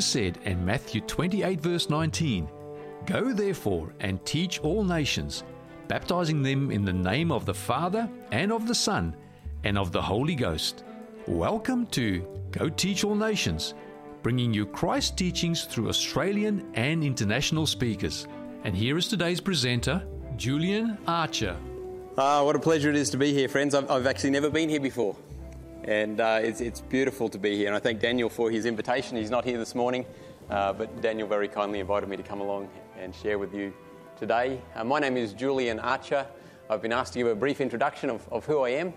Jesus said in Matthew 28, verse 19, Go therefore and teach all nations, baptizing them in the name of the Father and of the Son and of the Holy Ghost. Welcome to Go Teach All Nations, bringing you Christ teachings through Australian and international speakers. And here is today's presenter, Julian Archer. Ah, what a pleasure it is to be here, friends. I've, I've actually never been here before. And uh, it's, it's beautiful to be here. And I thank Daniel for his invitation. He's not here this morning, uh, but Daniel very kindly invited me to come along and share with you today. Uh, my name is Julian Archer. I've been asked to give a brief introduction of, of who I am.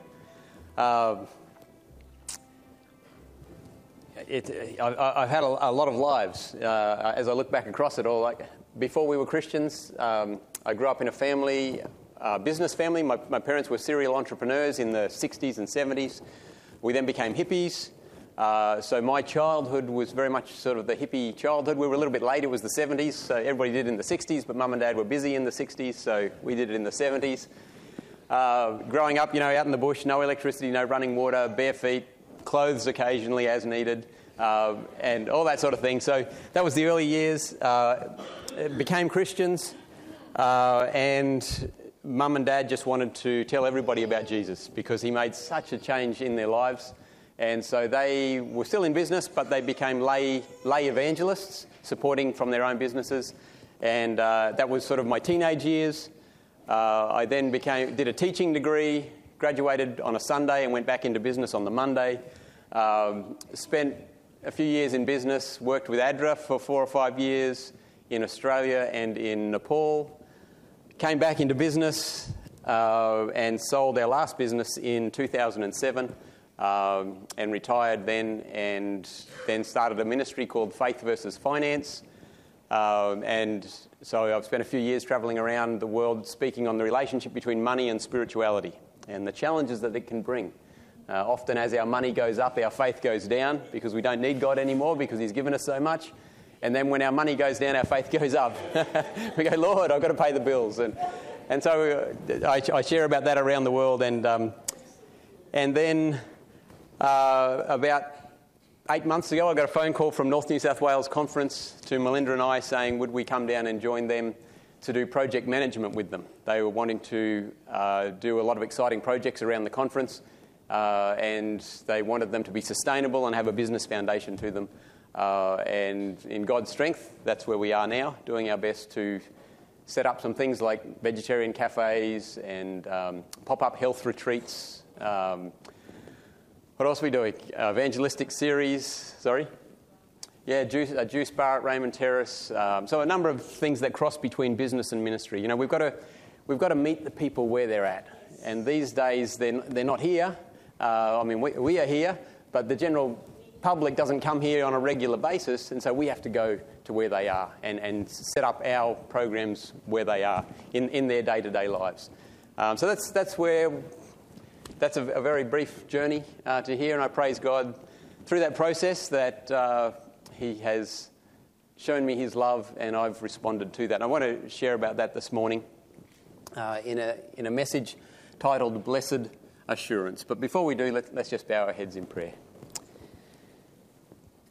Uh, it, I, have had a, a, lot of lives. Uh, as I look back across it all, like before we were Christians, um, I grew up in a family, uh, business family. My, my, parents were serial entrepreneurs in the 60s and 70s. We then became hippies. Uh, so my childhood was very much sort of the hippie childhood. We were a little bit late. It was the 70s. So everybody did it in the 60s, but mum and dad were busy in the 60s, so we did it in the 70s. Uh, growing up, you know, out in the bush, no electricity, no running water, bare feet, clothes occasionally as needed, uh, and all that sort of thing. So that was the early years. Uh, became Christians, uh, and mum and dad just wanted to tell everybody about Jesus because he made such a change in their lives. And so they were still in business, but they became lay, lay evangelists, supporting from their own businesses. And uh, that was sort of my teenage years. Uh, I then became, did a teaching degree, graduated on a Sunday, and went back into business on the Monday. Um, spent a few years in business, worked with ADRA for four or five years in Australia and in Nepal came back into business uh, and sold our last business in 2007 um, and retired then and then started a ministry called Faith versus Finance. Um, and so I've spent a few years traveling around the world speaking on the relationship between money and spirituality and the challenges that it can bring. Uh, often, as our money goes up, our faith goes down because we don't need God anymore because He's given us so much. And then when our money goes down, our faith goes up. we go, Lord, I've got to pay the bills. And, and so uh, I, I share about that around the world. And, um, and then uh, about eight months ago, I got a phone call from North New South Wales Conference to Melinda and I saying, would we come down and join them to do project management with them? They were wanting to uh, do a lot of exciting projects around the conference. Uh, and they wanted them to be sustainable and have a business foundation to them. Uh, and in God's strength, that's where we are now, doing our best to set up some things like vegetarian cafes and um, pop up health retreats. Um, what else are we doing? Uh, evangelistic series, sorry. Yeah, juice, a juice bar at Raymond Terrace. Um, so a number of things that cross between business and ministry. You know, we've got to, we've got to meet the people where they're at. And these days, they're, they're not here. Uh, I mean, we, we are here, but the general public doesn't come here on a regular basis, and so we have to go to where they are and, and set up our programs where they are in, in their day to day lives. Um, so that's, that's where, that's a, a very brief journey uh, to here, and I praise God through that process that uh, He has shown me His love, and I've responded to that. And I want to share about that this morning uh, in, a, in a message titled Blessed Assurance. But before we do, let, let's just bow our heads in prayer.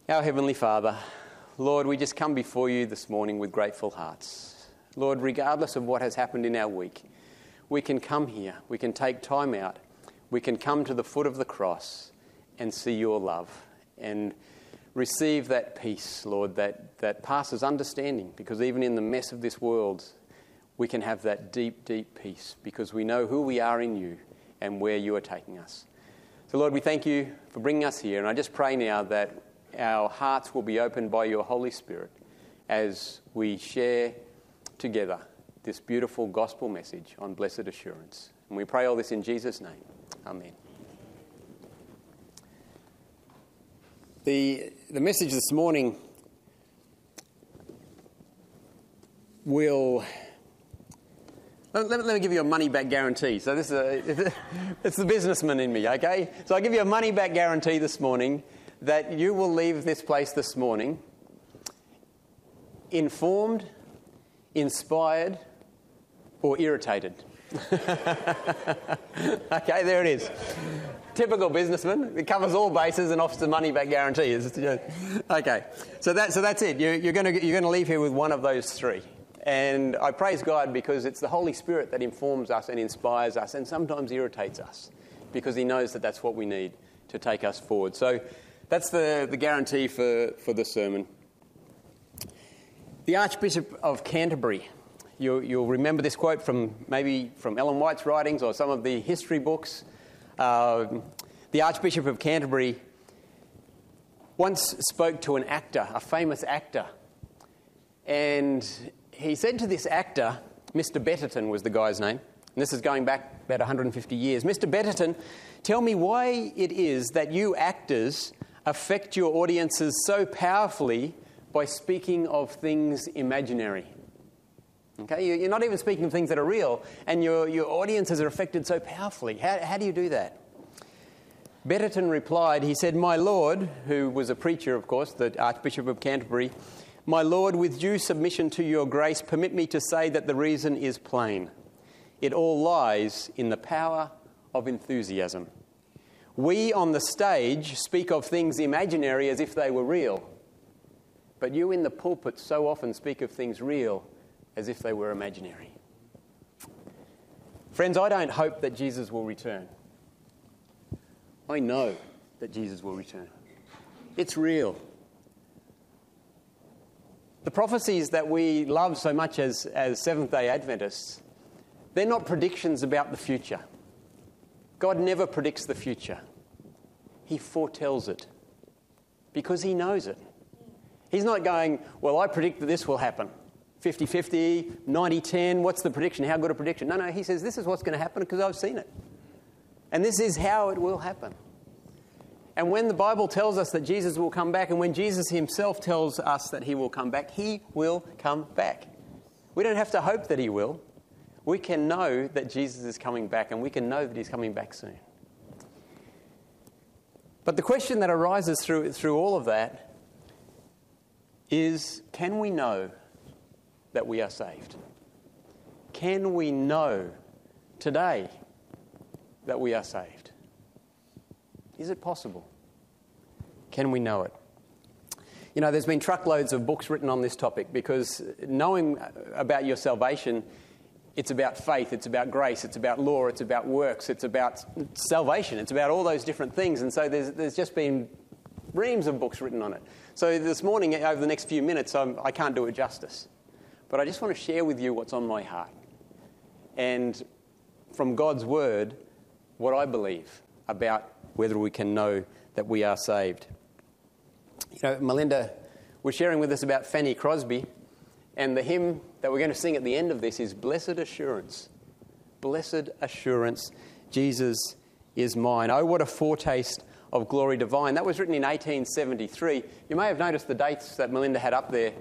Our Heavenly Father, Lord, we just come before you this morning with grateful hearts. Lord, regardless of what has happened in our week, we can come here, we can take time out, we can come to the foot of the cross and see your love and receive that peace, Lord, that, that passes understanding, because even in the mess of this world, we can have that deep, deep peace because we know who we are in you and where you are taking us. So, Lord, we thank you for bringing us here, and I just pray now that our hearts will be opened by your Holy Spirit as we share together this beautiful gospel message on blessed assurance. And we pray all this in Jesus' name. Amen. The, the message this morning will. Let, let, me give you a money back guarantee. So, this is a, it's the businessman in me, okay? So, I give you a money back guarantee this morning that you will leave this place this morning informed, inspired, or irritated. okay, there it is. Typical businessman. It covers all bases and offers the money back guarantee. Okay, so, that, so that's it. You're, you're going you're to leave here with one of those three. And I praise God because it's the Holy Spirit that informs us and inspires us and sometimes irritates us because He knows that that's what we need to take us forward. So that's the, the guarantee for, for the sermon. The Archbishop of Canterbury, you, will remember this quote from maybe from Ellen White's writings or some of the history books. Uh, the Archbishop of Canterbury once spoke to an actor, a famous actor, and he said to this actor, Mr. Betterton was the guy's name, and this is going back about 150 years. Mr. Betterton, tell me why it is that you actors affect your audiences so powerfully by speaking of things imaginary. Okay, you're not even speaking of things that are real, and your, your audiences are affected so powerfully. How, how do you do that? Betterton replied, he said, My Lord, who was a preacher, of course, the Archbishop of Canterbury, my Lord, with due submission to your grace, permit me to say that the reason is plain. It all lies in the power of enthusiasm. We on the stage speak of things imaginary as if they were real. But you in the pulpit so often speak of things real as if they were imaginary. Friends, I don't hope that Jesus will return. I know that Jesus will return. It's real. The prophecies that we love so much as, as Seventh day Adventists, they're not predictions about the future. God never predicts the future, He foretells it because He knows it. He's not going, Well, I predict that this will happen 50 50, 90 10. What's the prediction? How good a prediction? No, no, he says, This is what's going to happen because I've seen it. And this is how it will happen. And when the Bible tells us that Jesus will come back, and when Jesus himself tells us that he will come back, he will come back. We don't have to hope that he will. We can know that Jesus is coming back, and we can know that he's coming back soon. But the question that arises through, through all of that is can we know that we are saved? Can we know today that we are saved? Is it possible? Can we know it? You know, there's been truckloads of books written on this topic because knowing about your salvation, it's about faith, it's about grace, it's about law, it's about works, it's about salvation, it's about all those different things. And so there's, there's just been reams of books written on it. So this morning, over the next few minutes, I'm, I can not do it justice. But I just want to share with you what's on my heart. And from God's word, what I believe about whether we can know that we are saved. You know, Melinda was sharing with us about Fanny Crosby, and the hymn that we're going to sing at the end of this is Blessed Assurance. Blessed Assurance, Jesus is mine. Oh, what a foretaste of glory divine. That was written in 1873. You may have noticed the dates that Melinda had up there.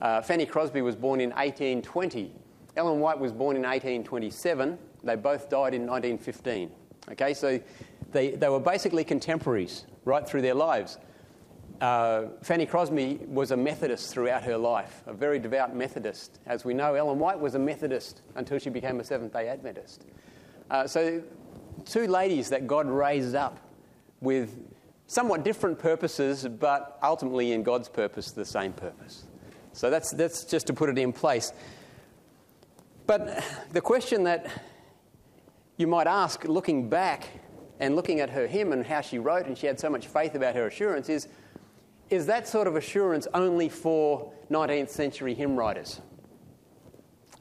Uh, Fanny Crosby was born in 1820. Ellen White was born in 1827. They both died in 1915. Okay, so they, they were basically contemporaries right through their lives. Uh, Fanny Crosby was a Methodist throughout her life, a very devout Methodist. As we know, Ellen White was a Methodist until she became a Seventh day Adventist. Uh, so, two ladies that God raised up with somewhat different purposes, but ultimately in God's purpose, the same purpose. So, that's, that's just to put it in place. But the question that you might ask, looking back and looking at her hymn and how she wrote, and she had so much faith about her assurance, is is that sort of assurance only for 19th century hymn writers?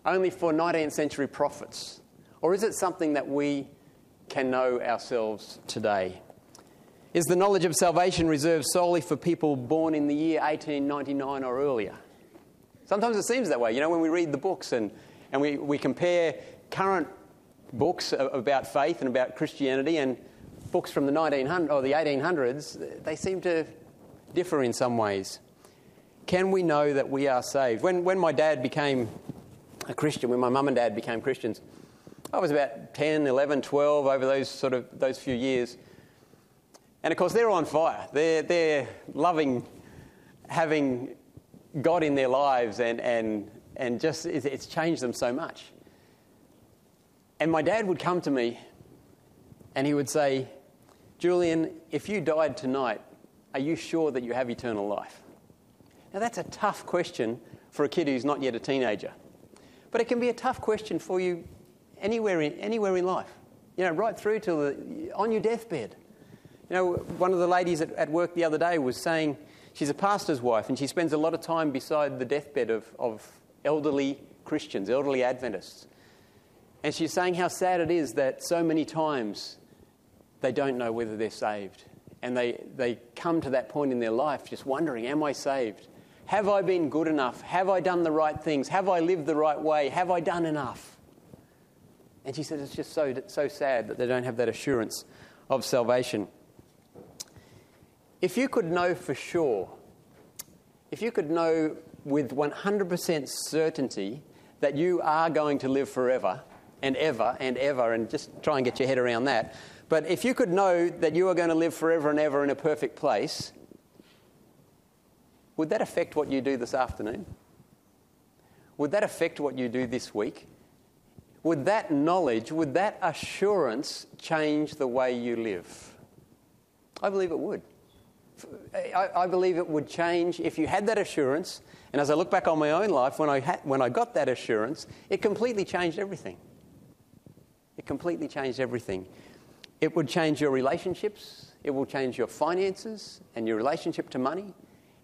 Only for 19th century prophets? Or is it something that we can know ourselves today? Is the knowledge of salvation reserved solely for people born in the year 1899 or earlier? Sometimes it seems that way. You know, when we read the books and, and we, we compare current books about faith and about Christianity and books from the 1900 or the 1800s, they seem to differ in some ways. Can we know that we are saved? When, when my dad became a Christian, when my mum and dad became Christians, I was about 10, 11, 12 over those sort of those few years. And of course, they're on fire. They're, they're loving having God in their lives and, and, and just it's changed them so much. And my dad would come to me and he would say, Julian, if you died tonight, are you sure that you have eternal life? Now, that's a tough question for a kid who's not yet a teenager. But it can be a tough question for you anywhere in, anywhere in life. You know, right through to the, on your deathbed. You know, one of the ladies at, at work the other day was saying she's a pastor's wife and she spends a lot of time beside the deathbed of, of elderly Christians, elderly Adventists. And she's saying how sad it is that so many times they don't know whether they're saved. And they, they come to that point in their life just wondering, Am I saved? Have I been good enough? Have I done the right things? Have I lived the right way? Have I done enough? And she said it's just so, so sad that they don't have that assurance of salvation. If you could know for sure, if you could know with 100% certainty that you are going to live forever and ever and ever, and just try and get your head around that, but if you could know that you are going to live forever and ever in a perfect place, would that affect what you do this afternoon? Would that affect what you do this week? Would that knowledge, would that assurance change the way you live? I believe it would. I, I, believe it would change if you had that assurance. And as I look back on my own life, when I, had, when I got that assurance, it completely changed everything. It completely changed everything. It would change your relationships, it will change your finances and your relationship to money,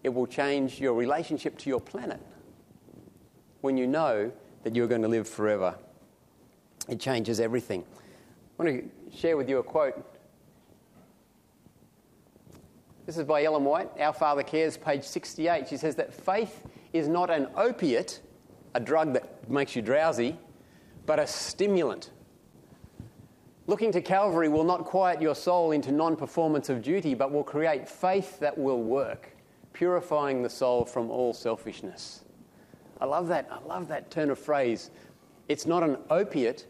it will change your relationship to your planet when you know that you're going to live forever. It changes everything. I want to share with you a quote. This is by Ellen White, Our Father Cares, page 68. She says that faith is not an opiate, a drug that makes you drowsy, but a stimulant. Looking to Calvary will not quiet your soul into non performance of duty, but will create faith that will work purifying the soul from all selfishness. I love that. I love that turn of phrase. It's not an opiate,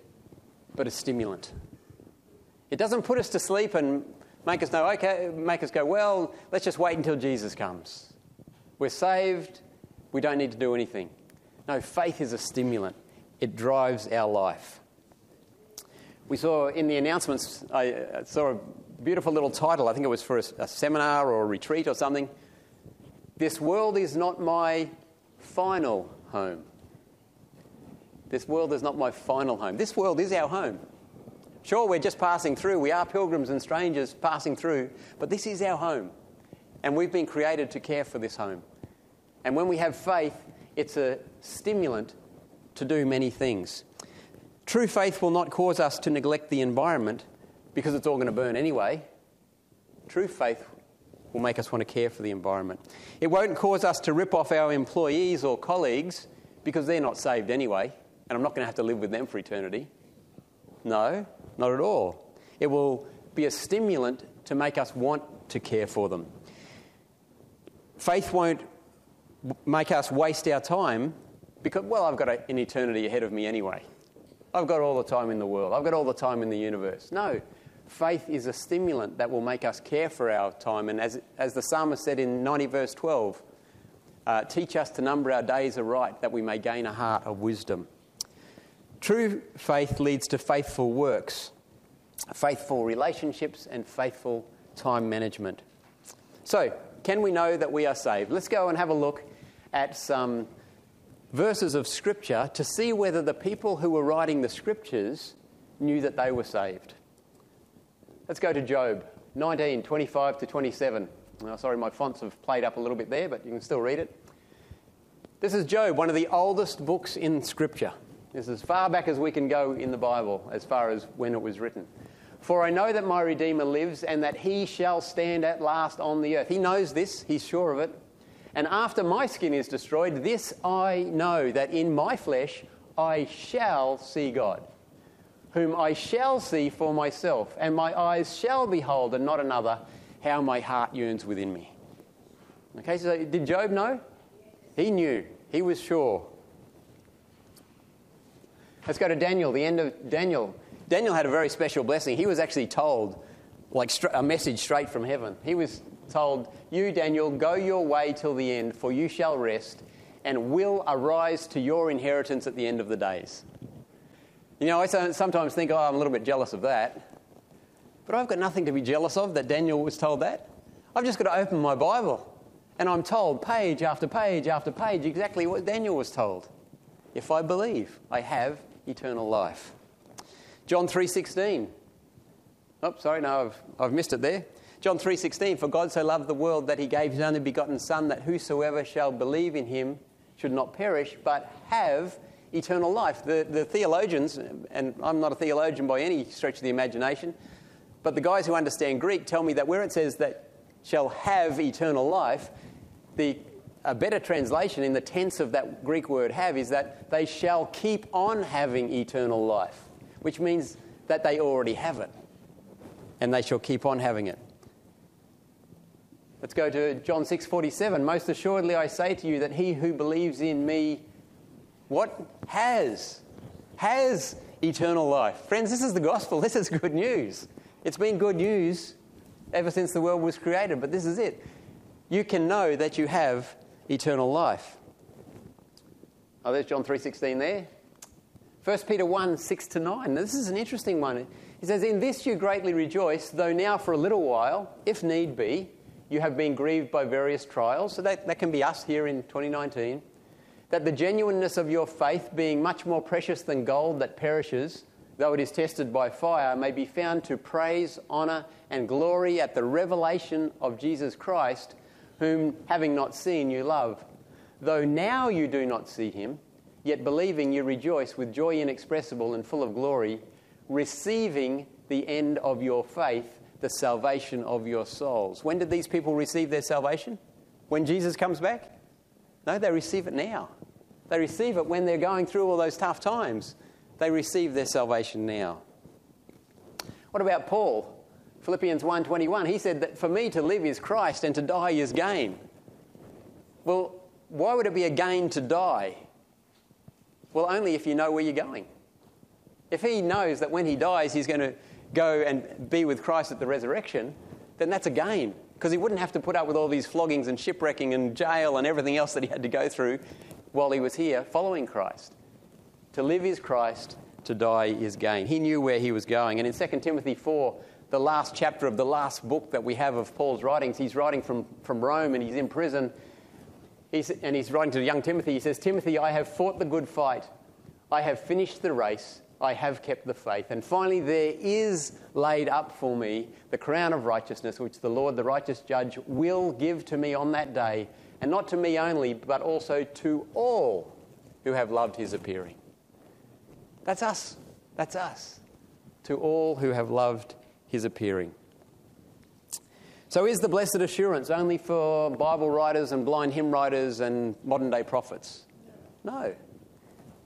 but a stimulant. It doesn't put us to sleep and make us know, okay, make us go, well, let's just wait until Jesus comes. We're saved, we don't need to do anything. No, faith is a stimulant, it drives our life. We saw in the announcements, I uh, saw a beautiful little title. I think it was for a, a seminar or a retreat or something. This world is not my final home. This world is not my final home. This world is our home. Sure, we're just passing through. We are pilgrims and strangers passing through, but this is our home. And we've been created to care for this home. And when we have faith, it's a stimulant to do many things. True faith will not cause us to neglect the environment because it's all going to burn anyway. True faith will make us want to care for the environment. It won't cause us to rip off our employees or colleagues because they're not saved anyway, and I'm not going to have to live with them for eternity. No, not at all. It will be a stimulant to make us want to care for them. Faith won't make us waste our time because, well, I've got an eternity ahead of me anyway. I've got all the time in the world. I've got all the time in the universe. No, faith is a stimulant that will make us care for our time. And as, as the psalmist said in 90 verse 12, uh, teach us to number our days aright that we may gain a heart of wisdom. True faith leads to faithful works, faithful relationships, and faithful time management. So, can we know that we are saved? Let's go and have a look at some verses of Scripture to see whether the people who were writing the Scriptures knew that they were saved. Let's go to Job 19, 25 to 27. Oh, sorry, my fonts have played up a little bit there, but you can still read it. This is Job, one of the oldest books in Scripture. This is as far back as we can go in the Bible, as far as when it was written. For I know that my Redeemer lives and that he shall stand at last on the earth. He knows this, he's sure of it. And after my skin is destroyed, this I know that in my flesh I shall see God whom I shall see for myself, and my eyes shall behold, and not another, how my heart yearns within me. Okay, so did Job know? He knew. He was sure. Let's go to Daniel, the end of Daniel. Daniel had a very special blessing. He was actually told, like a message straight from heaven. He was told, You, Daniel, go your way till the end, for you shall rest, and will arise to your inheritance at the end of the days. You know, I sometimes think, oh, I'm a little bit jealous of that. But I've got nothing to be jealous of that Daniel was told that. I've just got to open my Bible and I'm told page after page after page exactly what Daniel was told. If I believe, I have eternal life. John 3:16. Oh, sorry, no, I've, I've missed it there. John 3:16 For God so loved the world that he gave his only begotten son that whosoever shall believe in him should not perish but have eternal life. The, the theologians, and I'm not a theologian by any stretch of the imagination, but the guys who understand Greek tell me that where it says that shall have eternal life, the, a better translation in the tense of that Greek word have is that they shall keep on having eternal life, which means that they already have it. And they shall keep on having it. Let's go to John 6:47. Most assuredly I say to you that he who believes in me what has has eternal life. Friends, this is the gospel. This is good news. It's been good news ever since the world was created, but this is it. You can know that you have eternal life. Oh, there's John 3.16 there. 1 Peter 1, 6 to 9. Now, this is an interesting one. He says, In this you greatly rejoice, though now for a little while, if need be, you have been grieved by various trials. So that, that can be us here in 2019. That the genuineness of your faith, being much more precious than gold that perishes, though it is tested by fire, may be found to praise, honour, and glory at the revelation of Jesus Christ, whom, having not seen, you love. Though now you do not see him, yet believing you rejoice with joy inexpressible and full of glory, receiving the end of your faith, the salvation of your souls. When did these people receive their salvation? When Jesus comes back? No, they receive it now. They receive it when they're going through all those tough times. They receive their salvation now. What about Paul? Philippians 1:21. He said that for me to live is Christ and to die is gain. Well, why would it be a gain to die? Well, only if you know where you're going. If he knows that when he dies he's going to go and be with Christ at the resurrection, then that's a gain because he wouldn't have to put up with all these floggings and shipwrecking and jail and everything else that he had to go through while he was here following Christ. To live is Christ, to die is gain. He knew where he was going. And in 2 Timothy 4, the last chapter of the last book that we have of Paul's writings, he's writing from, from Rome and he's in prison. He's, and he's writing to young Timothy. He says, Timothy, I have fought the good fight. I have finished the race. I have kept the faith. And finally, there is laid up for me the crown of righteousness, which the Lord, the righteous judge, will give to me on that day. And not to me only, but also to all who have loved his appearing. That's us. That's us. To all who have loved his appearing. So, is the blessed assurance only for Bible writers and blind hymn writers and modern day prophets? No.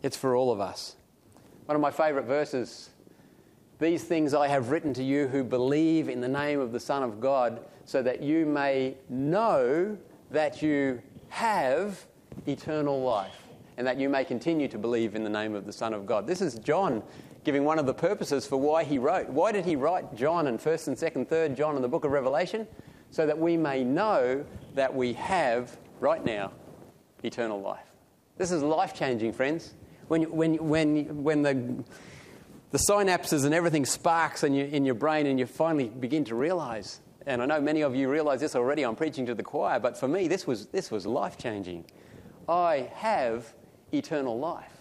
It's for all of us. One of my favourite verses These things I have written to you who believe in the name of the Son of God, so that you may know that you have eternal life and that you may continue to believe in the name of the Son of God. This is John giving one of the purposes for why he wrote. Why did he write John and 1st and 2nd, 3rd John in the book of Revelation? So that we may know that we have, right now, eternal life. This is life changing, friends. When, when, when, when the, the synapses and everything sparks in your, in your brain and you finally begin to realize, and I know many of you realize this already, I'm preaching to the choir, but for me, this was, this was life changing. I have eternal life.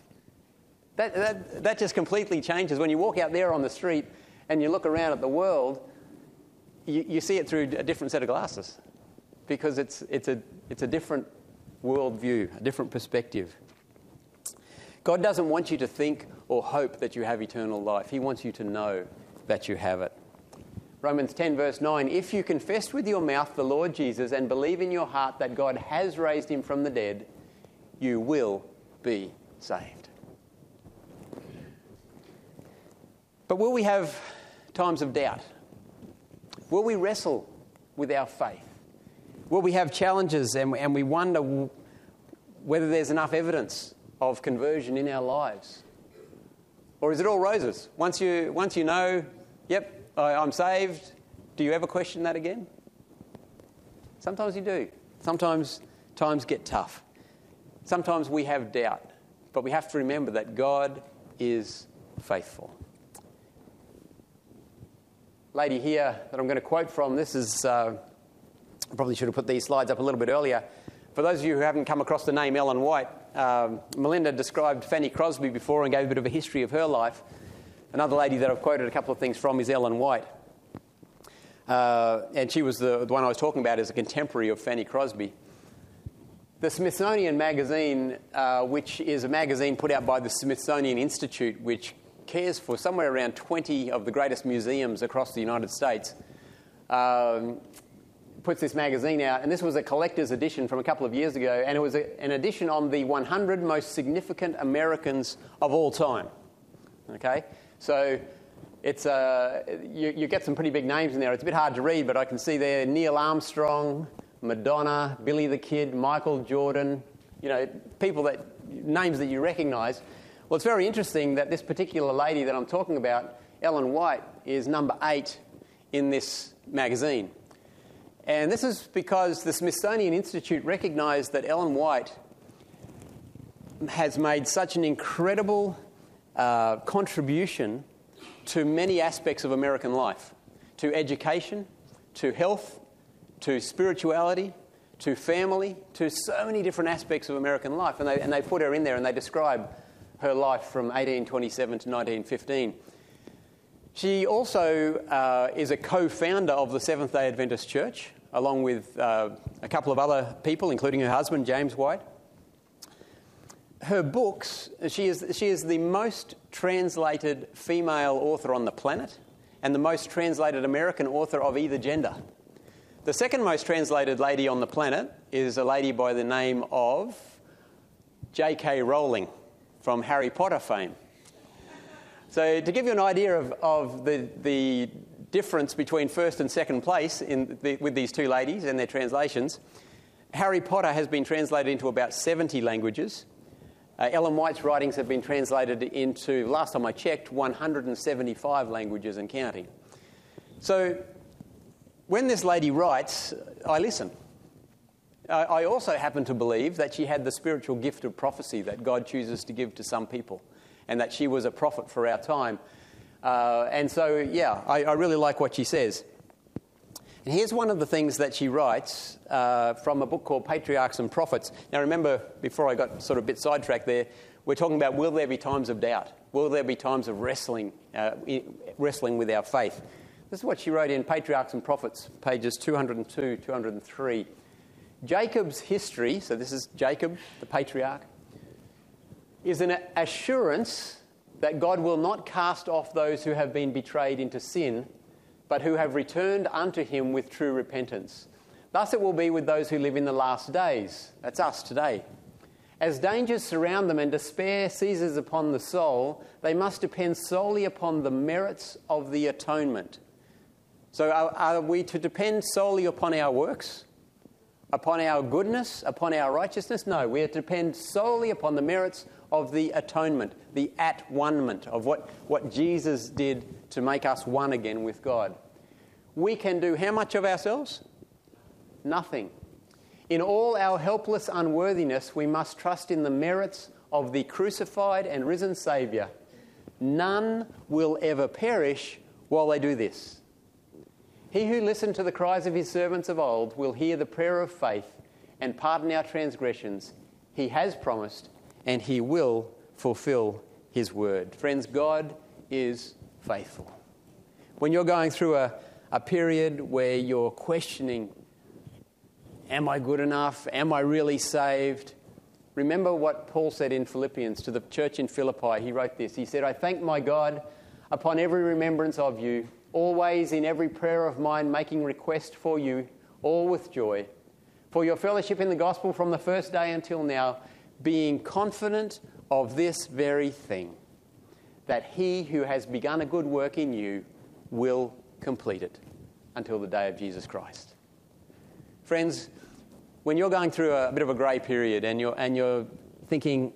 That, that, that just completely changes. When you walk out there on the street and you look around at the world, you, you see it through a different set of glasses because it's, it's, a, it's a different worldview, a different perspective. God doesn't want you to think or hope that you have eternal life, He wants you to know that you have it. Romans 10, verse 9 If you confess with your mouth the Lord Jesus and believe in your heart that God has raised him from the dead, you will be saved. But will we have times of doubt? Will we wrestle with our faith? Will we have challenges and, and we wonder whether there's enough evidence of conversion in our lives? Or is it all roses? Once you, once you know, yep, I, I'm saved, do you ever question that again? Sometimes you do. Sometimes times get tough. Sometimes we have doubt, but we have to remember that God is faithful. lady here that I'm going to quote from, this is, uh, I probably should have put these slides up a little bit earlier. For those of you who haven't come across the name Ellen White, um, Melinda described Fanny Crosby before and gave a bit of a history of her life. Another lady that I've quoted a couple of things from is Ellen White. Uh, and she was the, the one I was talking about as a contemporary of Fanny Crosby. The Smithsonian Magazine, uh, which is a magazine put out by the Smithsonian Institute, which cares for somewhere around 20 of the greatest museums across the United States, um, puts this magazine out. And this was a collector's edition from a couple of years ago, and it was a, an edition on the 100 most significant Americans of all time. Okay? So it's, uh, you, you, get some pretty big names in there. It's a bit hard to read, but I can see there Neil Armstrong, Madonna, Billy the Kid, Michael Jordan, you know, people that, names that you recognize. Well, it's very interesting that this particular lady that I'm talking about, Ellen White, is number eight in this magazine. And this is because the Smithsonian Institute recognized that Ellen White has made such an incredible uh, contribution to many aspects of American life to education, to health, to spirituality, to family, to so many different aspects of American life. And they, and they put her in there and they describe her life from 1827 to 1915. She also uh, is a co founder of the Seventh day Adventist Church, along with uh, a couple of other people, including her husband, James White her books, she is, she is the most translated female author on the planet and the most translated American author of either gender. The second most translated lady on the planet is a lady by the name of J.K. Rowling from Harry Potter fame. So, to give you an idea of, of the, the difference between first and second place the, with these two ladies and their translations, Harry Potter has been translated into about 70 languages. Uh, Ellen White's writings have been translated into, last time I checked, 175 languages and counting. So when this lady writes, I listen. I also happen to believe that she had the spiritual gift of prophecy that God chooses to give to some people, and that she was a prophet for our time. Uh, and so, yeah, I, I really like what she says. And here's one of the things that she writes uh, from a book called Patriarchs and Prophets. Now, remember, before I got sort of a bit sidetracked there, we're talking about will there be times of doubt? Will there be times of wrestling, uh, wrestling with our faith? This is what she wrote in Patriarchs and Prophets, pages 202, 203. Jacob's history, so this is Jacob, the patriarch, is an assurance that God will not cast off those who have been betrayed into sin but who have returned unto him with true repentance. Thus it will be with those who live in the last days. That's us today. As dangers surround them and despair seizes upon the soul, they must depend solely upon the merits of the atonement. So, are, are, we to depend solely upon our works, upon our goodness, upon our righteousness? No, we are to depend solely upon the merits of the atonement, the at one-ment of what, what Jesus did to make us one again with God. We can do how much of ourselves? Nothing. In all our helpless unworthiness, we must trust in the merits of the crucified and risen Saviour. None will ever perish while they do this. He who listened to the cries of his servants of old will hear the prayer of faith and pardon our transgressions. He has promised and he will fulfill his word. Friends, God is faithful. When you're going through a, a period where you're questioning, Am I good enough? Am I really saved? Remember what Paul said in Philippians to the church in Philippi. He wrote this He said, I thank my God upon every remembrance of you, always in every prayer of mine, making request for you, all with joy, for your fellowship in the gospel from the first day until now being confident of this very thing, that he who has begun a good work in you will complete it until the day of Jesus Christ. Friends, when you're going through a bit of a grey period and you're, and you're thinking,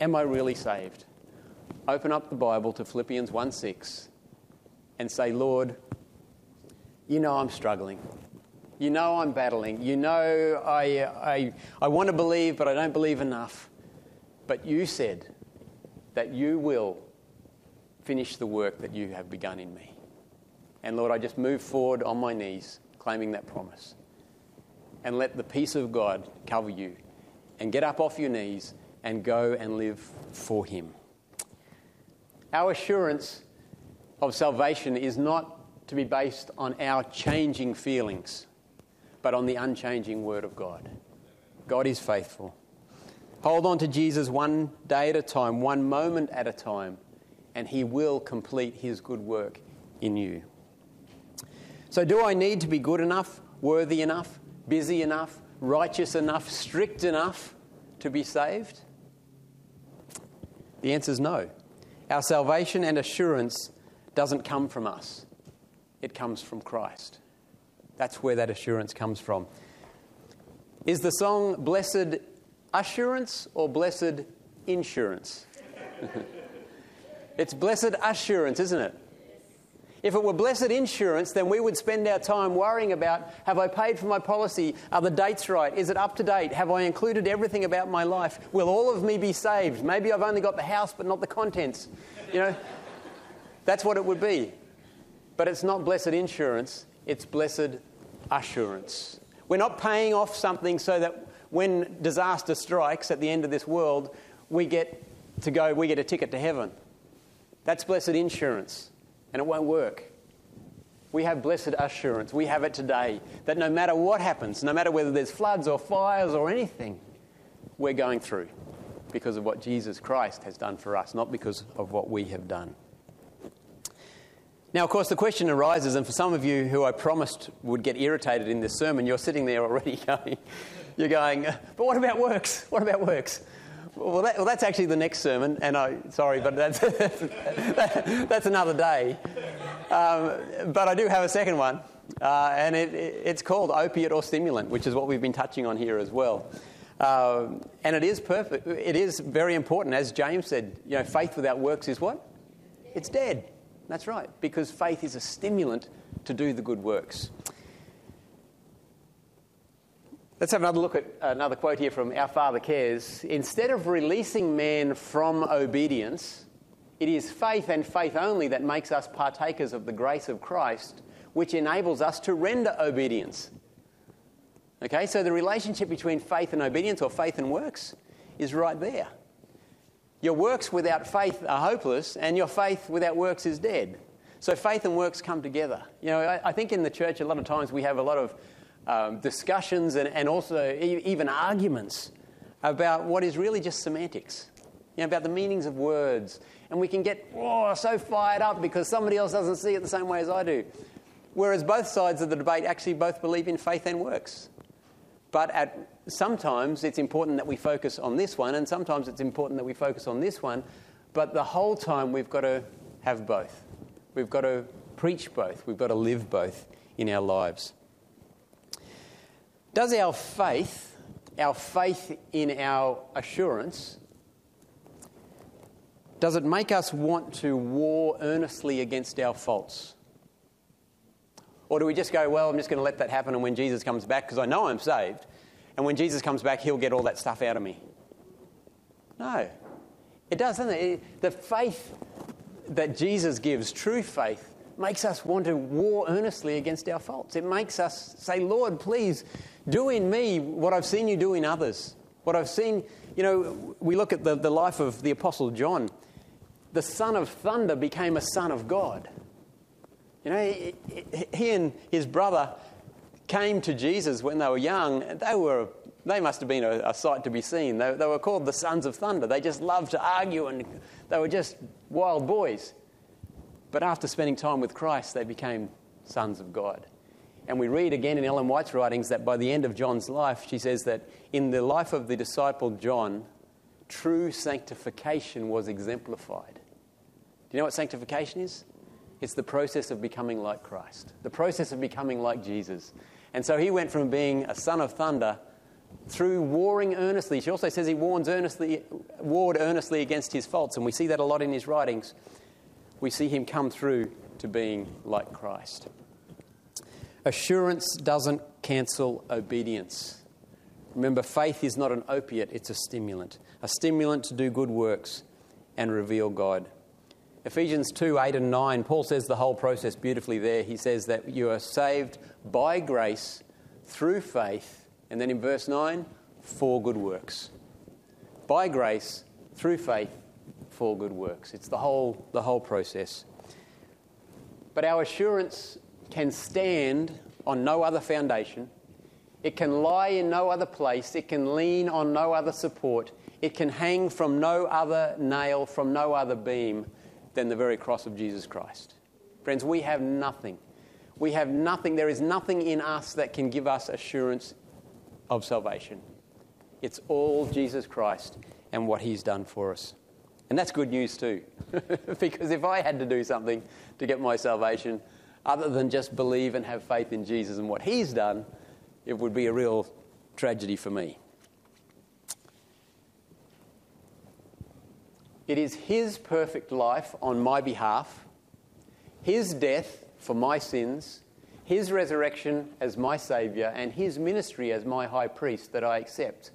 Am I really saved? Open up the Bible to Philippians 1 6 and say, Lord, you know I'm struggling. You know I'm battling. You know I, I, I want to believe, but I don't believe enough. But you said that you will finish the work that you have begun in me. And Lord, I just move forward on my knees, claiming that promise. And let the peace of God cover you. And get up off your knees and go and live for Him. Our assurance of salvation is not to be based on our changing feelings, but on the unchanging Word of God. God is faithful. Hold on to Jesus one day at a time, one moment at a time, and He will complete His good work in you. So, do I need to be good enough, worthy enough, busy enough, righteous enough, strict enough to be saved? The answer is no. Our salvation and assurance doesn't come from us, it comes from Christ. That's where that assurance comes from. Is the song Blessed Assurance or Blessed Insurance? it's Blessed Assurance, isn't it? If it were blessed insurance, then we would spend our time worrying about have I paid for my policy? Are the dates right? Is it up to date? Have I included everything about my life? Will all of me be saved? Maybe I've only got the house but not the contents. You know, that's what it would be. But it's not blessed insurance, it's blessed assurance. We're not paying off something so that when disaster strikes at the end of this world, we get to go, we get a ticket to heaven. That's blessed insurance, and it won't work. We have blessed assurance. We have it today that no matter what happens, no matter whether there's floods or fires or anything, we're going through because of what Jesus Christ has done for us, not because of what we have done. Now, of course, the question arises, and for some of you who I promised would get irritated in this sermon, you're sitting there already going, you're going, but what about works? What about works? Well, that, well that's actually the next sermon, and I, sorry, but that's, that's another day. Um, but I do have a second one, uh, and it, it's called opiate or stimulant, which is what we've been touching on here as well. Uh, and it is perfect. It is very important, as James said. You know, faith without works is what? It's dead. That's right, because faith is a stimulant to do the good works. Let's have another look at another quote here from Our Father Cares. Instead of releasing man from obedience, it is faith and faith only that makes us partakers of the grace of Christ, which enables us to render obedience. Okay, so the relationship between faith and obedience, or faith and works, is right there. Your works without faith are hopeless, and your faith without works is dead. So faith and works come together. You know, I, I think in the church a lot of times we have a lot of um, discussions and, and also e- even arguments about what is really just semantics. You know, about the meanings of words. And we can get oh, so fired up because somebody else doesn't see it the same way as I do. Whereas both sides of the debate actually both believe in faith and works. But at, sometimes it's important that we focus on this one, and sometimes it's important that we focus on this one. But the whole time we've got to have both. We've got to preach both. We've got to live both in our lives. Does our faith, our faith in our assurance, does it make us want to war earnestly against our faults? Or do we just go, well, I'm just going to let that happen, and when Jesus comes back, because I know I'm saved, and when Jesus comes back, he'll get all that stuff out of me? No. It does, doesn't it? The faith that Jesus gives, true faith, makes us want to war earnestly against our faults. It makes us say, Lord, please do in me what I've seen you do in others. What I've seen, you know, we look at the, the life of the Apostle John. The son of thunder became a son of God. You know, he and his brother came to Jesus when they were young. They were they must have been a, a sight to be seen. They, they, were called the sons of thunder. They just loved to argue and they were just wild boys. But after spending time with Christ, they became sons of God. And we read again in Ellen White's writings that by the end of John's life, she says that in the life of the disciple John, true sanctification was exemplified. Do you know what sanctification is? It's the process of becoming like Christ, the process of becoming like Jesus. And so he went from being a son of thunder through warring earnestly. She also says he warns earnestly, warred earnestly against his faults, and we see that a lot in his writings. We see him come through to being like Christ. Assurance doesn't cancel obedience. Remember, faith is not an opiate, it's a stimulant. A stimulant to do good works and reveal God. Ephesians 2 8 and 9, Paul says the whole process beautifully there. He says that you are saved by grace through faith, and then in verse 9, for good works. By grace through faith for good works. It's the whole, the whole process. But our assurance can stand on no other foundation. It can lie in no other place. It can lean on no other support. It can hang from no other nail, from no other beam than the very cross of Jesus Christ. Friends, we have nothing. We have nothing. There is nothing in us that can give us assurance of salvation. It's all Jesus Christ and what He's done for us. And that's good news too. because if I had to do something to get my salvation, other than just believe and have faith in Jesus and what He's done, it would be a real tragedy for me. It is His perfect life on my behalf, His death for my sins, His resurrection as my Saviour, and His ministry as my high priest that I accept.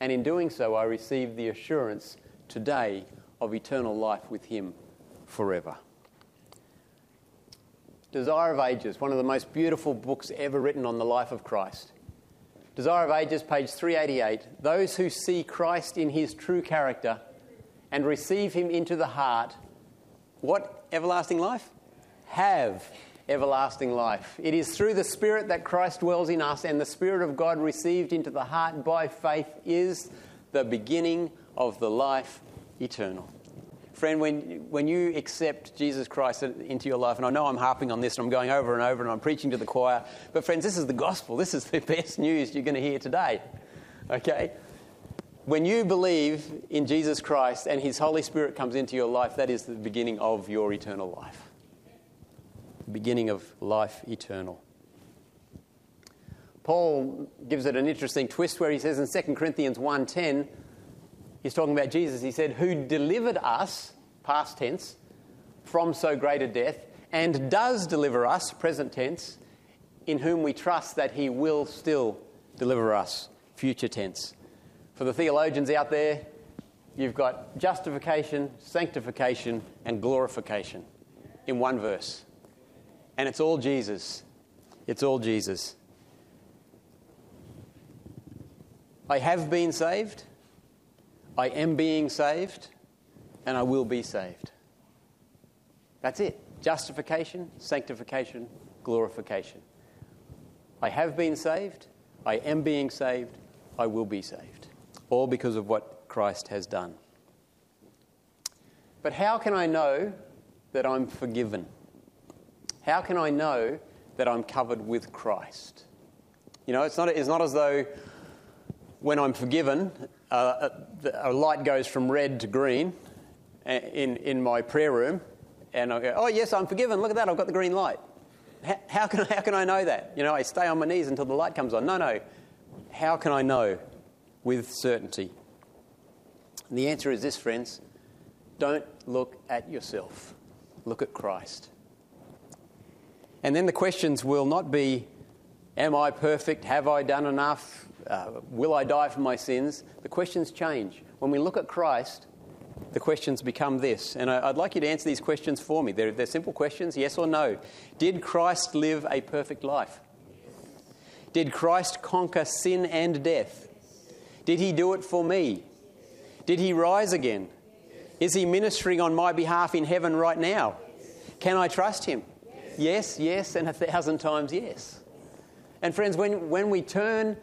And in doing so, I receive the assurance today of eternal life with Him forever. Desire of Ages, one of the most beautiful books ever written on the life of Christ. Desire of Ages, page 388. Those who see Christ in his true character and receive him into the heart, what everlasting life? Have everlasting life. It is through the Spirit that Christ dwells in us, and the Spirit of God received into the heart by faith is the beginning of the life eternal. Friend, when, when you accept Jesus Christ into your life, and I know I'm harping on this and I'm going over and over and I'm preaching to the choir, but friends, this is the gospel. This is the best news you're going to hear today. Okay? When you believe in Jesus Christ and His Holy Spirit comes into your life, that is the beginning of your eternal life. The beginning of life eternal. Paul gives it an interesting twist where he says in 2 Corinthians 1:10 He's talking about Jesus. He said, Who delivered us, past tense, from so great a death, and does deliver us, present tense, in whom we trust that he will still deliver us, future tense. For the theologians out there, you've got justification, sanctification, and glorification in one verse. And it's all Jesus. It's all Jesus. I have been saved. I am being saved and I will be saved. That's it. Justification, sanctification, glorification. I have been saved, I am being saved, I will be saved. All because of what Christ has done. But how can I know that I'm forgiven? How can I know that I'm covered with Christ? You know, it's not, it's not as though when I'm forgiven, uh, a light goes from red to green uh, in, in my prayer room, and I go, Oh, yes, I'm forgiven. Look at that, I've got the green light. How, how, can, how can I know that? You know, I stay on my knees until the light comes on. No, no. How can I know with certainty? And the answer is this, friends don't look at yourself, look at Christ. And then the questions will not be, Am I perfect? Have I done enough? uh, will I die for my sins? The questions change. When we look at Christ, the questions become this. And I, would like you to answer these questions for me. They're, they're simple questions yes or no. Did Christ live a perfect life? Did Christ conquer sin and death? Did he do it for me? Did he rise again? Is he ministering on my behalf in heaven right now? Can I trust him? Yes, yes, and a thousand times yes. And friends, when, when we turn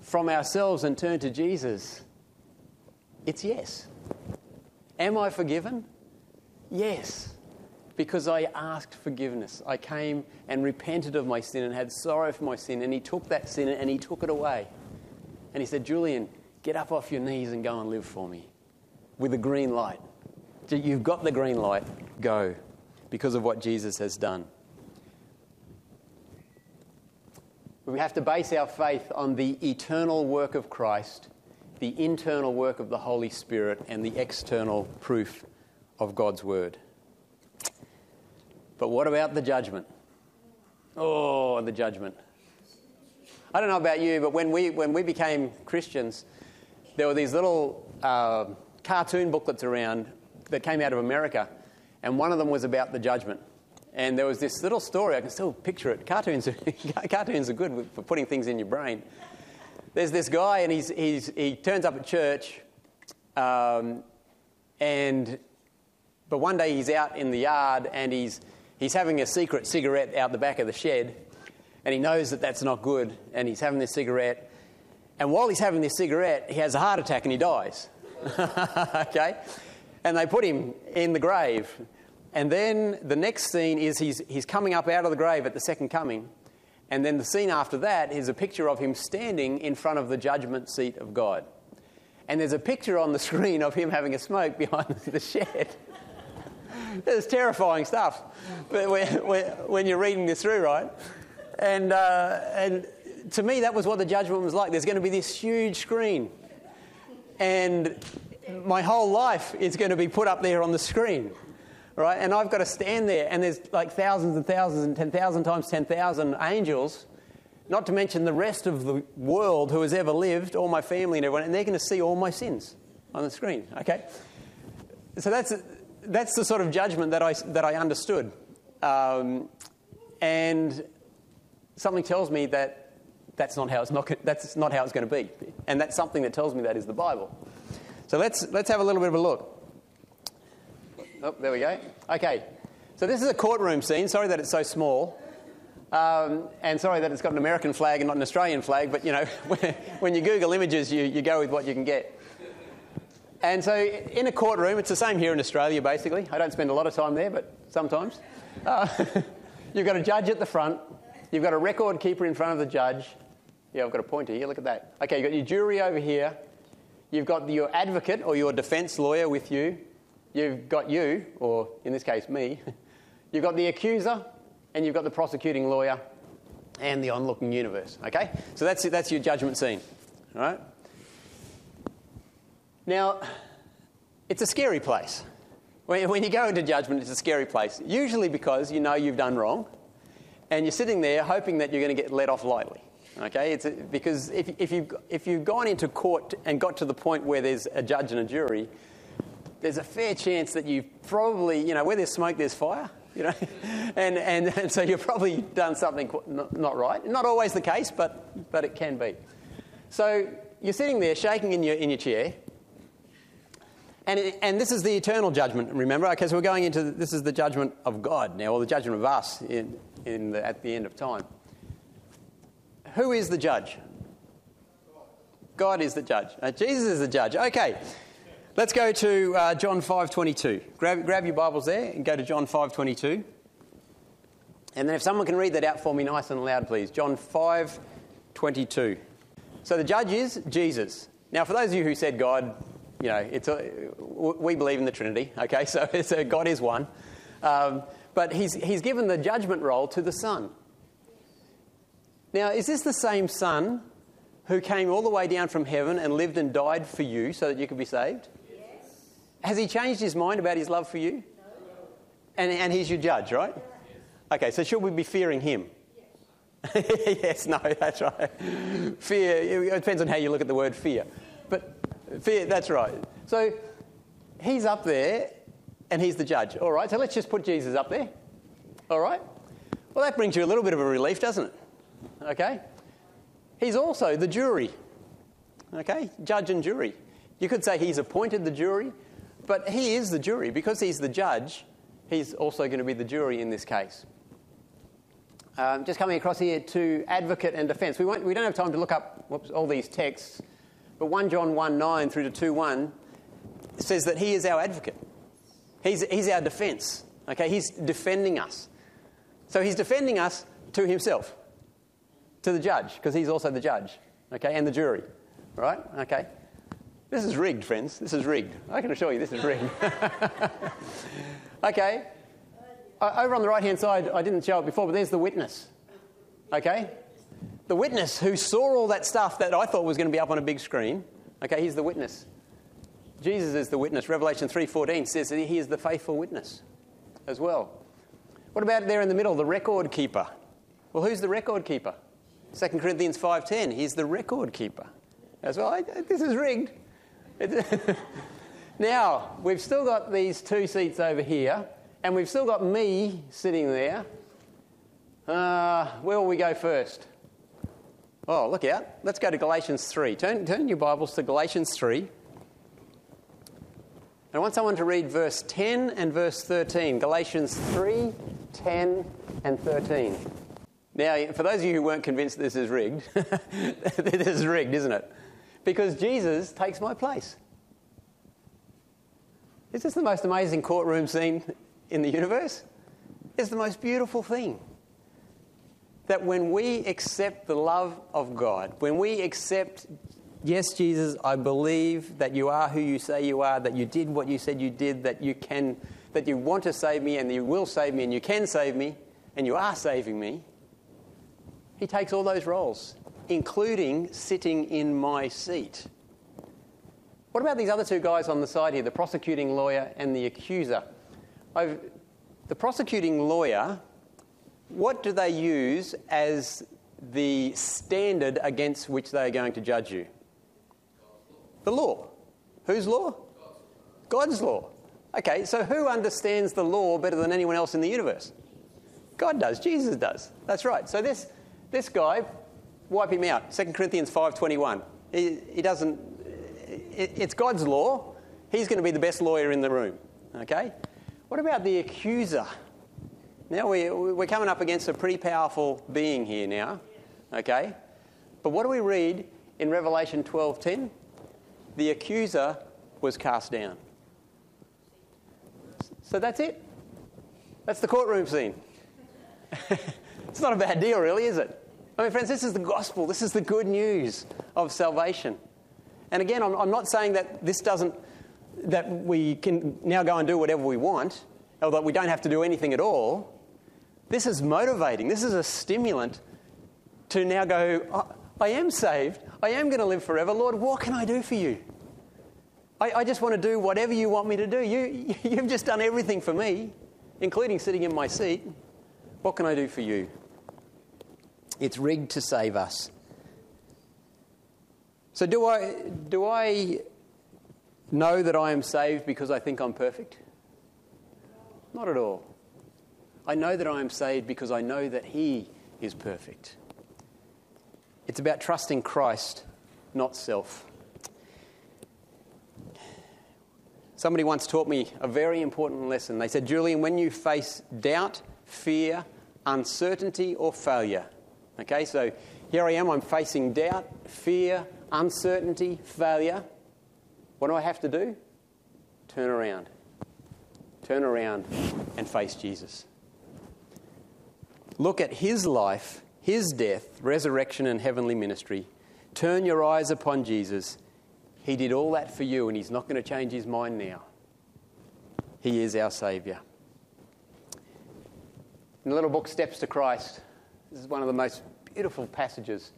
from ourselves and turn to Jesus? It's yes. Am I forgiven? Yes. Because I asked forgiveness. I came and repented of my sin and had sorrow for my sin, and He took that sin and He took it away. And He said, Julian, get up off your knees and go and live for me with a green light. You've got the green light, go, because of what Jesus has done. We have to base our faith on the eternal work of Christ, the internal work of the Holy Spirit, and the external proof of God's Word. But what about the judgment? Oh, the judgment. I don't know about you, but when we, when we became Christians, there were these little uh, cartoon booklets around that came out of America. and one of them was about the judgment. And there was this little story, I can still picture it. Cartoons, cartoons are good for putting things in your brain. There's this guy, and he's, he's, he turns up at church, um, and, but one day he's out in the yard and he's, he's having a secret cigarette out the back of the shed, and he knows that that's not good, and he's having this cigarette. And while he's having this cigarette, he has a heart attack and he dies. okay? And they put him in the grave. And then the next scene is he's, he's coming up out of the grave at the second coming. And then the scene after that is a picture of him standing in front of the judgment seat of God. And there's a picture on the screen of him having a smoke behind the shed. it's terrifying stuff but when, when, you're reading this through, right? And, uh, and to me, that was what the judgment was like. There's going to be this huge screen. And my whole life is going to be put up there on the screen right? And I've got to stand there, and there's like thousands and thousands and 10,000 times 10,000 angels, not to mention the rest of the world who has ever lived, all my family and everyone, and they're going to see all my sins on the screen, okay? So that's, that's the sort of judgment that I, that I understood. Um, and something tells me that that's not how it's not, that's not how it's going to be. And that's something that tells me that is the Bible. So let's, let's have a little bit of a look. Oh, there we go. Okay. So this is a courtroom scene. Sorry that it's so small. Um, and sorry that it's got an American flag and not an Australian flag, but you know, when you Google images, you, you go with what you can get. And so in a courtroom, it's the same here in Australia basically. I don't spend a lot of time there, but sometimes. Uh, you've got a judge at the front, you've got a record keeper in front of the judge. Yeah, I've got a pointer here, look at that. Okay, you've got your jury over here, you've got your advocate or your defence lawyer with you, you've got you, or in this case, me, you've got the accuser, and you've got the prosecuting lawyer, and the onlooking universe. Okay? So that's, that's your judgment scene. All right? Now, it's a scary place. When, when you go into judgment, it's a scary place. Usually because you know you've done wrong, and you're sitting there hoping that you're going to get let off lightly. Okay, it's a, because if, if, you've, if you've gone into court and got to the point where there's a judge and a jury, there's a fair chance that you've probably, you know, where there's smoke, there's fire, you know, and, and, and so you've probably done something not, right. Not always the case, but, but it can be. So you're sitting there shaking in your, in your chair, and, it, and this is the eternal judgment, remember? Okay, so we're going into this is the judgment of God now, or the judgment of us in, in the, at the end of time. Who is the judge? God is the judge. Uh, Jesus is the judge. Okay, Let's go to uh, John 5.22. Grab, grab your Bibles there and go to John 5.22. And then if someone can read that out for me nice and loud, please. John 5.22. So the judge is Jesus. Now, for those of you who said God, you know, it's a, we believe in the Trinity, okay? So, so God is one. Um, but he's, he's given the judgment role to the Son. Now, is this the same Son who came all the way down from heaven and lived and died for you so that you could be saved? Has he changed his mind about his love for you? No. And, and he's your judge, right? Yes. Okay, so should we be fearing him? Yes. yes, no, that's right. Fear, it depends on how you look at the word fear. But fear, that's right. So he's up there and he's the judge. All right, so let's just put Jesus up there. All right? Well, that brings you a little bit of a relief, doesn't it? Okay? He's also the jury. Okay? Judge and jury. You could say he's appointed the jury, but he is the jury. Because he's the judge, he's also going to be the jury in this case. Um, just coming across here to advocate and defence. We, we don't have time to look up whoops, all these texts, but 1 John 1 9 through to 2 1 says that he is our advocate. He's, he's our defence. Okay, he's defending us. So he's defending us to himself, to the judge, because he's also the judge, okay, and the jury, right? Okay. This is rigged, friends. This is rigged. I can assure you this is rigged. okay. Over on the right hand side, I didn't show it before, but there's the witness. Okay? The witness who saw all that stuff that I thought was going to be up on a big screen. Okay, he's the witness. Jesus is the witness. Revelation 3:14 says that he is the faithful witness as well. What about there in the middle, the record keeper? Well, who's the record keeper? 2 Corinthians 5:10, he's the record keeper as well. I, this is rigged. now, we've still got these two seats over here, and we've still got me sitting there. Uh, where will we go first? Oh, look out. Let's go to Galatians 3. Turn, turn your Bibles to Galatians 3. And I want someone to read verse 10 and verse 13. Galatians 3, 10, and 13. Now, for those of you who weren't convinced this is rigged, this is rigged, isn't it? Because Jesus takes my place. Is this the most amazing courtroom scene in the universe? It's the most beautiful thing. That when we accept the love of God, when we accept, yes, Jesus, I believe that you are who you say you are, that you did what you said you did, that you can, that you want to save me and you will save me and you can save me and you are saving me, he takes all those roles, including sitting in my seat. What about these other two guys on the side here, the prosecuting lawyer and the accuser? I've, the prosecuting lawyer, what do they use as the standard against which they are going to judge you? The law. Whose law? God's law. Okay, so who understands the law better than anyone else in the universe? God does. Jesus does. That's right. So this, this guy, wipe him out. 2 Corinthians 5.21. He, he doesn't... It, it's God's law. He's going to be the best lawyer in the room. Okay? What about the accuser? Now we, we're coming up against a pretty powerful being here now. Okay? But what do we read in Revelation 12.10? The accuser was cast down. So that's it. That's the courtroom scene. it's not a bad deal, really, is it? I mean, friends, this is the gospel. This is the good news of salvation. And again, I'm, I'm not saying that this doesn't, that we can now go and do whatever we want, or that we don't have to do anything at all. This is motivating. This is a stimulant to now go, oh, I am saved. I am going to live forever. Lord, what can I do for you? I, I just want to do whatever you want me to do. You, you've just done everything for me, including sitting in my seat. What can I do for you? It's rigged to save us. So, do I, do I know that I am saved because I think I'm perfect? Not at all. I know that I am saved because I know that He is perfect. It's about trusting Christ, not self. Somebody once taught me a very important lesson. They said, Julian, when you face doubt, fear, uncertainty, or failure, okay, so here I am, I'm facing doubt, fear, uncertainty, failure. What do I have to do? Turn around. Turn around and face Jesus. Look at his life, his death, resurrection, and heavenly ministry. Turn your eyes upon Jesus. He did all that for you, and he's not going to change his mind now. He is our Saviour. In the little book, Steps to Christ, this is one of the most beautiful passages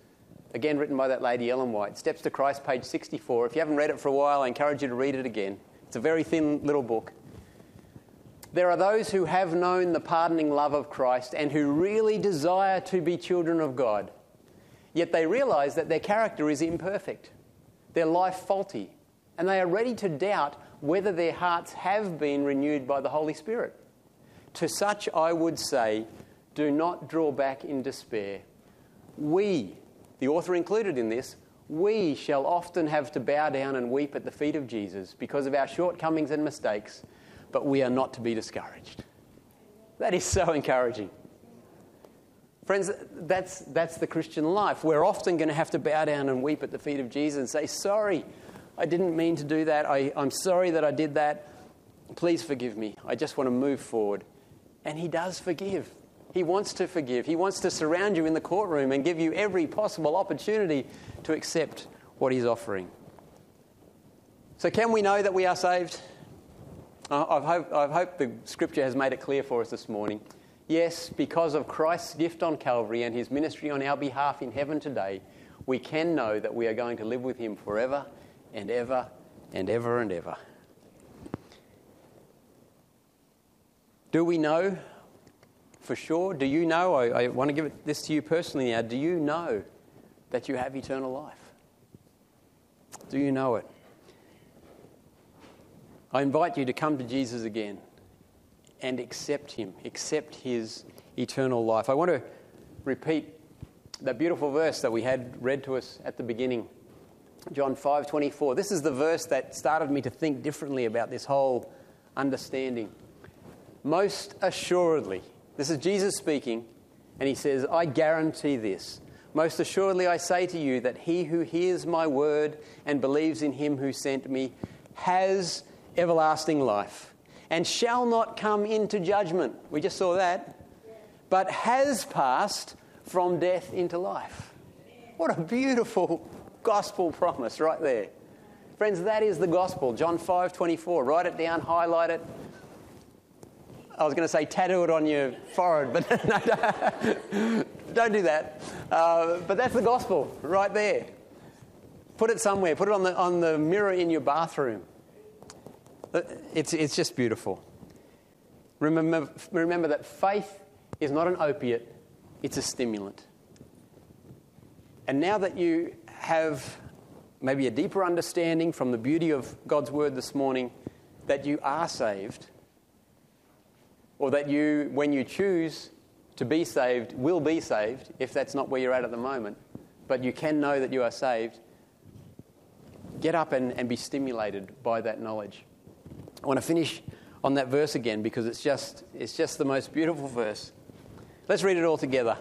again written by that lady Ellen White. Steps to Christ, page 64. If you haven't read it for a while, I encourage you to read it again. It's a very thin little book. There are those who have known the pardoning love of Christ and who really desire to be children of God. Yet they realize that their character is imperfect, their life faulty, and they are ready to doubt whether their hearts have been renewed by the Holy Spirit. To such I would say, do not draw back in despair. We, the author included in this, we shall often have to bow down and weep at the feet of Jesus because of our shortcomings and mistakes, but we are not to be discouraged. That is so encouraging. Friends, that's, that's the Christian life. We're often going to have to bow down and weep at the feet of Jesus and say, Sorry, I didn't mean to do that. I, I'm sorry that I did that. Please forgive me. I just want to move forward. And He does forgive. He wants to forgive. He wants to surround you in the courtroom and give you every possible opportunity to accept what He's offering. So, can we know that we are saved? I've hoped, I've hoped the scripture has made it clear for us this morning. Yes, because of Christ's gift on Calvary and his ministry on our behalf in heaven today, we can know that we are going to live with him forever and ever and ever and ever. Do we know for sure? Do you know? I, I want to give this to you personally now. Do you know that you have eternal life? Do you know it? I invite you to come to Jesus again and accept Him, accept His eternal life. I want to repeat that beautiful verse that we had read to us at the beginning. John 5:24. This is the verse that started me to think differently about this whole understanding. Most assuredly, this is Jesus speaking, and he says, I guarantee this. Most assuredly, I say to you that he who hears my word and believes in him who sent me has everlasting life and shall not come into judgment. We just saw that. But has passed from death into life. What a beautiful gospel promise right there. Friends, that is the gospel. John 5 24. Write it down, highlight it. I was going to say tattoo it on your forehead, but no, don't do that. Uh, but that's the gospel right there. Put it somewhere. Put it on the, on the mirror in your bathroom. It's, it's just beautiful. Remember, remember that faith is not an opiate, it's a stimulant. And now that you have maybe a deeper understanding from the beauty of God's word this morning that you are saved, or that you, when you choose to be saved, will be saved, if that's not where you're at at the moment, but you can know that you are saved, get up and, and be stimulated by that knowledge. I want to finish on that verse again because it's just, it's just the most beautiful verse. Let's read it all together.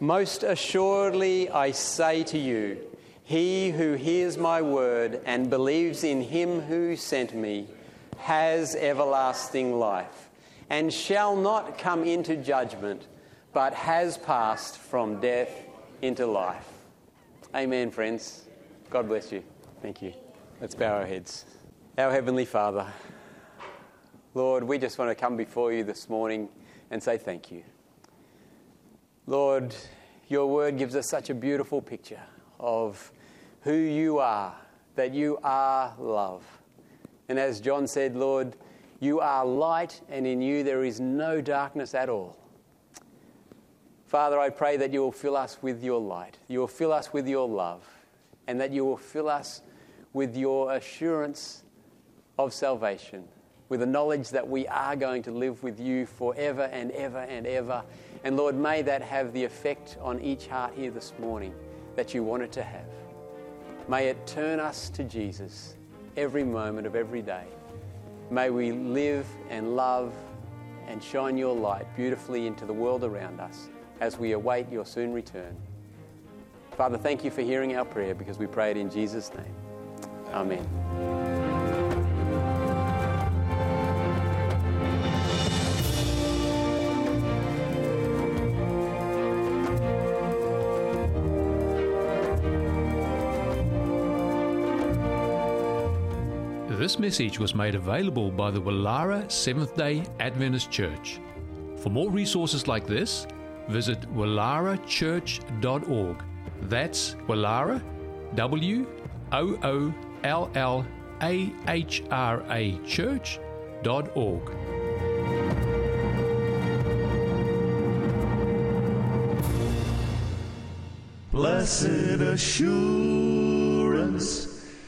Most assuredly, I say to you, he who hears my word and believes in him who sent me has everlasting life and shall not come into judgment, but has passed from death into life. Amen, friends. God bless you. Thank you. Let's bow our heads. Our Heavenly Father, Lord, we just want to come before you this morning and say thank you. Lord, your word gives us such a beautiful picture of who you are, that you are love. And as John said, Lord, you are light, and in you there is no darkness at all. Father, I pray that you will fill us with your light, you will fill us with your love, and that you will fill us with your assurance of salvation, with the knowledge that we are going to live with you forever and ever and ever. And Lord, may that have the effect on each heart here this morning that you want it to have. May it turn us to Jesus every moment of every day. May we live and love and shine your light beautifully into the world around us as we await your soon return. Father, thank you for hearing our prayer because we pray it in Jesus' name. Amen. This message was made available by the Woollahra Seventh day Adventist Church. For more resources like this, visit woollahrachurch.org. That's Woollahra, W O O L L A H R A church.org. Blessed assurance.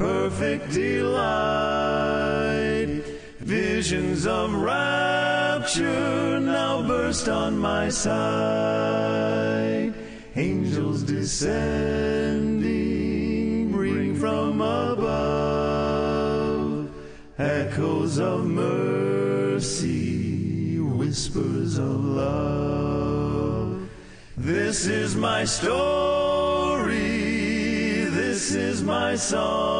perfect delight. Visions of rapture now burst on my sight. Angels descending bring from above echoes of mercy whispers of love. This is my story, this is my song,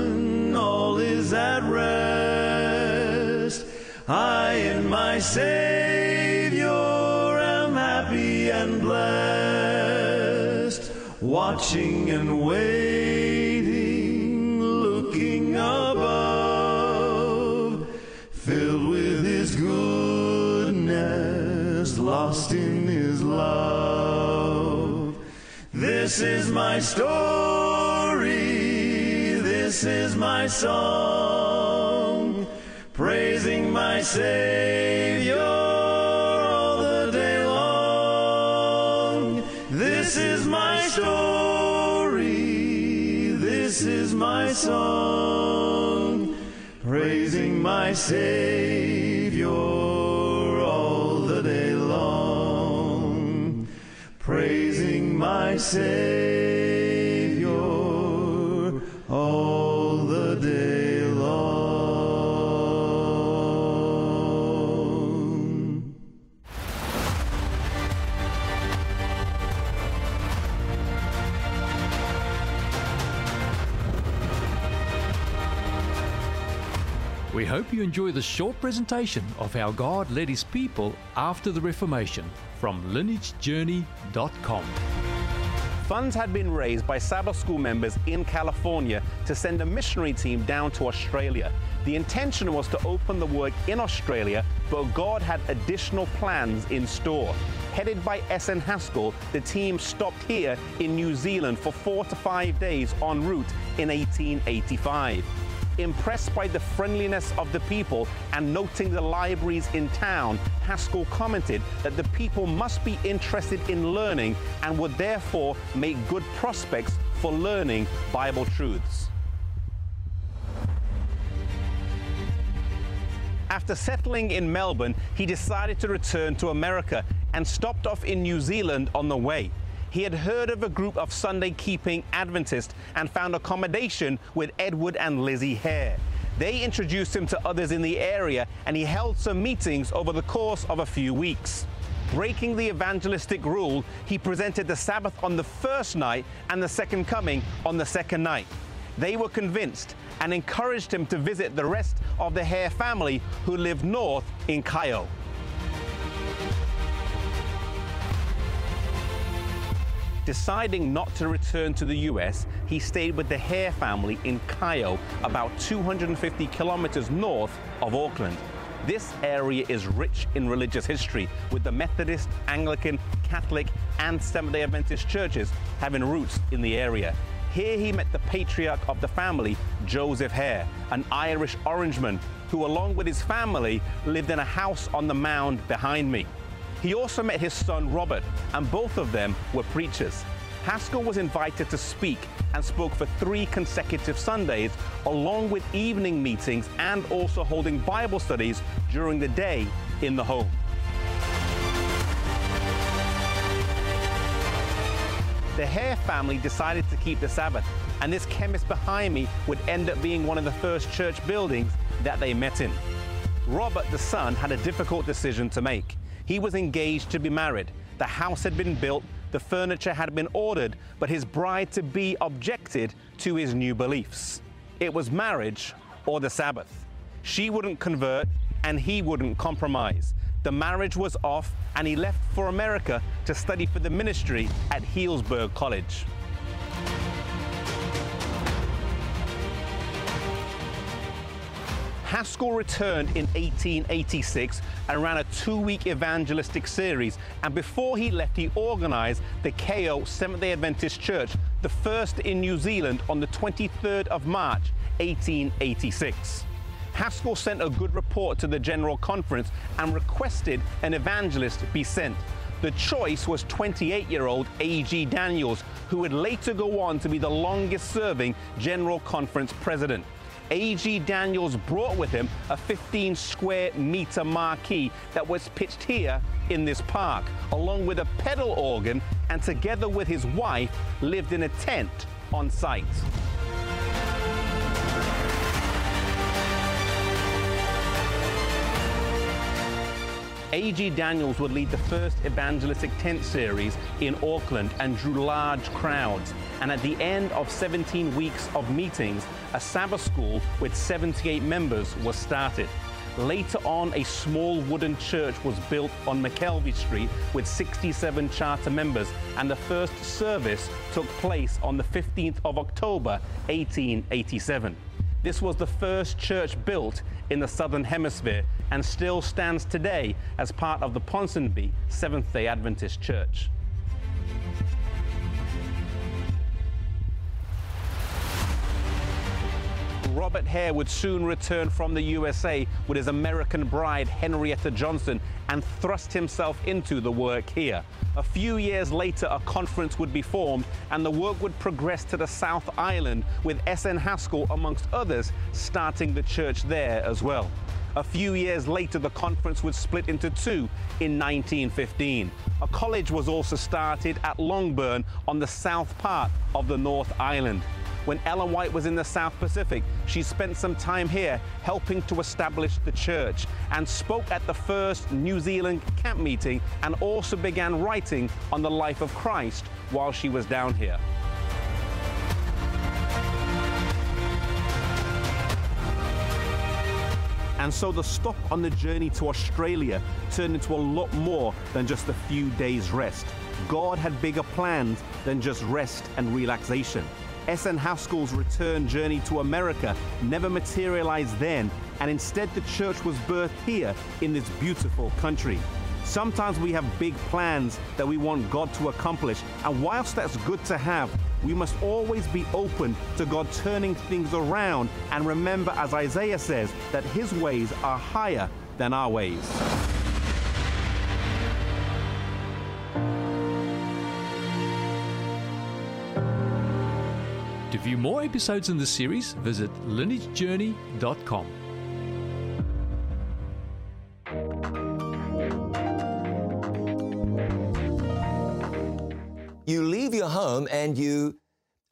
Savior am happy and blessed, watching and waiting, looking above, filled with His goodness, lost in His love. This is my story, this is my song, praising my Savior song, praising my Savior all the day long, praising my Savior hope you enjoy the short presentation of how God led his people after the Reformation from lineagejourney.com. Funds had been raised by Sabbath school members in California to send a missionary team down to Australia. The intention was to open the work in Australia, but God had additional plans in store. Headed by S.N. Haskell, the team stopped here in New Zealand for four to five days en route in 1885. Impressed by the friendliness of the people and noting the libraries in town, Haskell commented that the people must be interested in learning and would therefore make good prospects for learning Bible truths. After settling in Melbourne, he decided to return to America and stopped off in New Zealand on the way. He had heard of a group of Sunday keeping Adventists and found accommodation with Edward and Lizzie Hare. They introduced him to others in the area and he held some meetings over the course of a few weeks. Breaking the evangelistic rule, he presented the Sabbath on the first night and the second coming on the second night. They were convinced and encouraged him to visit the rest of the Hare family who lived north in Kaeo. Deciding not to return to the US, he stayed with the Hare family in Kaeo, about 250 kilometers north of Auckland. This area is rich in religious history, with the Methodist, Anglican, Catholic, and Seventh day Adventist churches having roots in the area. Here he met the patriarch of the family, Joseph Hare, an Irish Orangeman who, along with his family, lived in a house on the mound behind me. He also met his son Robert, and both of them were preachers. Haskell was invited to speak and spoke for three consecutive Sundays, along with evening meetings and also holding Bible studies during the day in the home. The Hare family decided to keep the Sabbath, and this chemist behind me would end up being one of the first church buildings that they met in. Robert, the son, had a difficult decision to make. He was engaged to be married. The house had been built, the furniture had been ordered, but his bride to be objected to his new beliefs. It was marriage or the Sabbath. She wouldn't convert, and he wouldn't compromise. The marriage was off, and he left for America to study for the ministry at Healdsburg College. Haskell returned in 1886 and ran a two week evangelistic series. And before he left, he organized the Kaeo Seventh day Adventist Church, the first in New Zealand, on the 23rd of March, 1886. Haskell sent a good report to the General Conference and requested an evangelist be sent. The choice was 28 year old A.G. Daniells, who would later go on to be the longest serving General Conference president. A.G. Daniells brought with him a 15 square meter marquee that was pitched here in this park, along with a pedal organ, and together with his wife, lived in a tent on site. A.G. Daniells would lead the first evangelistic tent series in Auckland and drew large crowds. And at the end of 17 weeks of meetings, a Sabbath school with 78 members was started. Later on, a small wooden church was built on Mackelvie Street with 67 charter members, and the first service took place on the 15th of October, 1887. This was the first church built in the Southern Hemisphere and still stands today as part of the Ponsonby Seventh day Adventist Church. Robert Hare would soon return from the USA with his American bride, Henrietta Johnson, and thrust himself into the work here. A few years later, a conference would be formed, and the work would progress to the South Island, with S.N. Haskell, amongst others, starting the church there as well. A few years later, the conference would split into two in 1915. A college was also started at Longburn on the south part of the North Island. When Ellen White was in the South Pacific, she spent some time here helping to establish the church and spoke at the first New Zealand camp meeting and also began writing on the life of Christ while she was down here. And so the stop on the journey to Australia turned into a lot more than just a few days' rest. God had bigger plans than just rest and relaxation. S.N. Haskell's return journey to America never materialized then, and instead the church was birthed here in this beautiful country. Sometimes we have big plans that we want God to accomplish, and whilst that's good to have, we must always be open to God turning things around and remember, as Isaiah says, that His ways are higher than our ways. View more episodes in this series, visit lineagejourney.com. You leave your home and you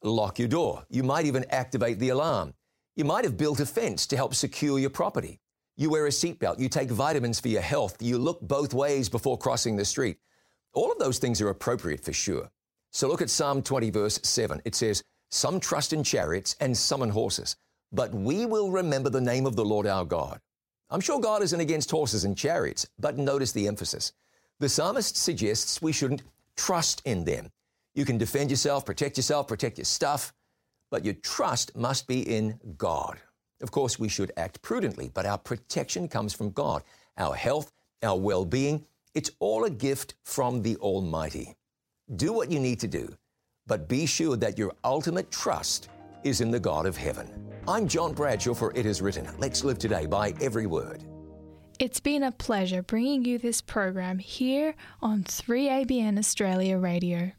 lock your door. You might even activate the alarm. You might have built a fence to help secure your property. You wear a seatbelt. You take vitamins for your health. You look both ways before crossing the street. All of those things are appropriate for sure. So look at Psalm 20, verse 7. It says, Some trust in chariots and some in horses, but we will remember the name of the Lord our God. I'm sure God isn't against horses and chariots, but notice the emphasis. The psalmist suggests we shouldn't trust in them. You can defend yourself, protect yourself, protect your stuff, but your trust must be in God. Of course, we should act prudently, but our protection comes from God. Our health, our well being, it's all a gift from the Almighty. Do what you need to do, but be sure that your ultimate trust is in the God of heaven. I'm John Bradshaw for It Is Written. Let's live today by every word. It's been a pleasure bringing you this program here on 3ABN Australia Radio.